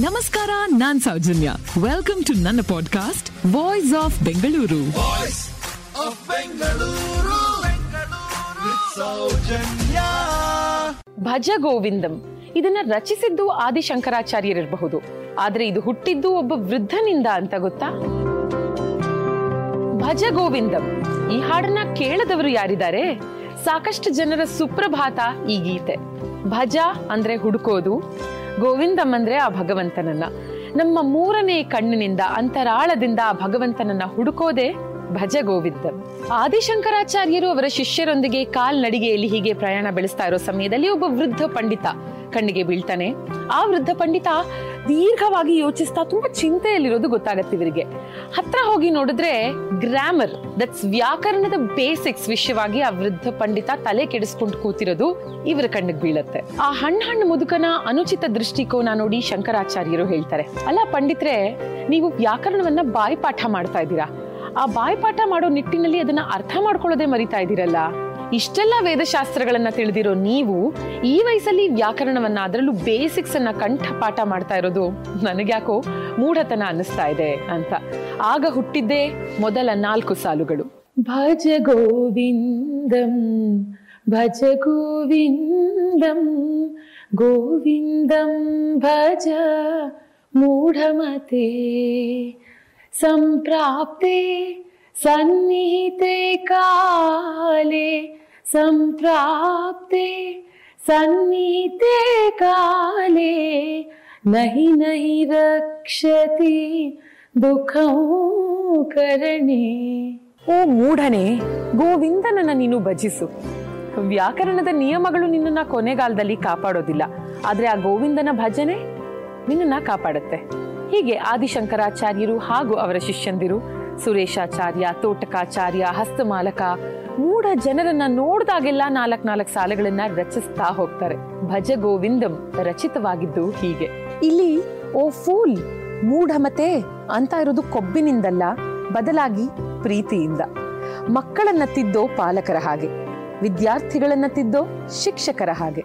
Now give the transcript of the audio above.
ನಮಸ್ಕಾರ ನಾನ್ Soujanya. Welcome to ನನ್ನ podcast voice of Bengaluru Bhaja Govindam. ಇದನ್ನ ರಚಿಸಿದ್ದು ಆದಿಶಂಕರಾಚಾರ್ಯರಿರಬಹುದು ಆದ್ರೆ ಇದು ಹುಟ್ಟಿದ್ದು ಒಬ್ಬ ವೃದ್ಧನಿಂದ ಅಂತ ಗೊತ್ತಾ? ಭಜ ಗೋವಿಂದಂ. ಈ ಹಾಡನ್ನ ಕೇಳದವರು ಯಾರಿದ್ದಾರೆ? ಸಾಕಷ್ಟು ಜನರ ಸುಪ್ರಭಾತ ಈ ಗೀತೆ. ಭಜ ಅಂದ್ರೆ ಹುಡುಕೋದು ಗೋವಿಂದಂ ಅಂದ್ರೆ ಆ ಭಗವಂತನನ್ನ. ನಮ್ಮ ಮೂರನೇ ಕಣ್ಣಿನಿಂದ, ಅಂತರಾಳದಿಂದ ಆ ಭಗವಂತನನ್ನ ಹುಡುಕೋದೆ ಭಜ ಗೋವಿಂದ. ಆದಿಶಂಕರಾಚಾರ್ಯರು ಅವರ ಶಿಷ್ಯರೊಂದಿಗೆ ಕಾಲ್ನಡಿಗೆಯಲ್ಲಿ ಹೀಗೆ ಪ್ರಯಾಣ ಬೆಳೆಸ್ತಾ ಇರೋ ಸಮಯದಲ್ಲಿ ಒಬ್ಬ ವೃದ್ಧ ಪಂಡಿತ ಕಣ್ಣಿಗೆ ಬೀಳ್ತಾನೆ. ಆ ವೃದ್ಧ ಪಂಡಿತ ದೀರ್ಘವಾಗಿ ಯೋಚಿಸ್ತಾ ತುಂಬಾ ಚಿಂತೆಯಲ್ಲಿರೋದು ಗೊತ್ತಾಗತ್ತೆ ಇವರಿಗೆ. ಹತ್ರ ಹೋಗಿ ನೋಡಿದ್ರೆ ಗ್ರಾಮರ್ ದಟ್ಸ್ ವ್ಯಾಕರಣದ ಬೇಸಿಕ್ಸ್ ವಿಷಯವಾಗಿ ಆ ವೃದ್ಧ ಪಂಡಿತ ತಲೆ ಕೆಡಿಸ್ಕೊಂಡು ಕೂತಿರೋದು ಇವರ ಕಣ್ಣಿಗೆ ಬೀಳತ್ತೆ. ಆ ಹಣ್ಣು ಹಣ್ಣು ಮುದುಕನ ಅನುಚಿತ ದೃಷ್ಟಿಕೋನ ನೋಡಿ ಶಂಕರಾಚಾರ್ಯರು ಹೇಳ್ತಾರೆ. ಅಲ್ಲ ಪಂಡಿತ್ರೆ, ನೀವು ವ್ಯಾಕರಣವನ್ನ ಬಾಯಿಪಾಠ ಮಾಡ್ತಾ ಇದ್ದೀರಾ? ಆ ಬಾಯ್ಪಾಠ ಮಾಡೋ ನಿಟ್ಟಿನಲ್ಲಿ ಅದನ್ನ ಅರ್ಥ ಮಾಡ್ಕೊಳ್ಳೋದೇ ಮರಿತಾ ಇದ್ದೀರಲ್ಲ? ಇಷ್ಟೆಲ್ಲ ವೇದಶಾಸ್ತ್ರಗಳನ್ನ ತಿಳಿದಿರೋ ನೀವು ಈ ವಯಸ್ಸಲ್ಲಿ ವ್ಯಾಕರಣವನ್ನ ಅದರಲ್ಲೂ ಬೇಸಿಕ್ಸ್ ಅನ್ನ ಕಂಠಪಾಠ ಮಾಡ್ತಾ ಇರೋದು ನನಗ್ಯಾಕೋ ಮೂಢತನ ಅನ್ನಿಸ್ತಾ ಇದೆ ಅಂತ. ಆಗ ಹುಟ್ಟಿದ್ದೇ ಮೊದಲ ನಾಲ್ಕು ಸಾಲುಗಳು. ಭಜ ಗೋವಿಂದಂ ಭಜ ಗೋವಿಂದಂ ಗೋವಿಂದಂ ಭಜ ಮೂಢಮತೆ सम्प्राप्ते सन्निहिते काले सम्प्राप्ते सन्निहिते काले नहि नहि रक्षति ದುಃಖಂ ಕರಣೆ ಓ ಮೂಢನೆ ಗೋವಿಂದನನ್ನ ನೀನು ಭಜಿಸು ವ್ಯಾಕರಣದ ನಿಯಮಗಳು ನಿನ್ನನ್ನ ಕೊನೆಗಾಲದಲ್ಲಿ ಕಾಪಾಡೋದಿಲ್ಲ ಆದ್ರೆ ಆ ಗೋವಿಂದನ ಭಜನೆ ನಿನ್ನನ್ನ ಕಾಪಾಡುತ್ತೆ ಹೀಗೆ ಆದಿಶಂಕರಾಚಾರ್ಯರು ಹಾಗೂ ಅವರ ಶಿಷ್ಯಂದಿರು, ಸುರೇಶಾಚಾರ್ಯ, ತೋಟಕಾಚಾರ್ಯ, ಹಸ್ತಮಾಲಕ, ಮೂಢ ಜನರನ್ನ ನೋಡಿದಾಗೆಲ್ಲ ನಾಲ್ಕ್ ನಾಲ್ಕ್ ಸಾಲಗಳನ್ನ ರಚಿಸ್ತಾ ಹೋಗ್ತಾರೆ. ಭಜ ಗೋವಿಂದಂ ರಚಿತವಾಗಿದ್ದು ಹೀಗೆ. ಇಲ್ಲಿ, ಓ ಫೂಲ್ ಮೂಢಮತೆ ಅಂತ ಇರೋದು ಕೊಬ್ಬಿನಿಂದಲ್ಲ, ಬದಲಾಗಿ ಪ್ರೀತಿಯಿಂದ. ಮಕ್ಕಳನ್ನ ತಿದ್ದೋ ಪಾಲಕರ ಹಾಗೆ, ವಿದ್ಯಾರ್ಥಿಗಳನ್ನ ತಿದ್ದೋ ಶಿಕ್ಷಕರ ಹಾಗೆ.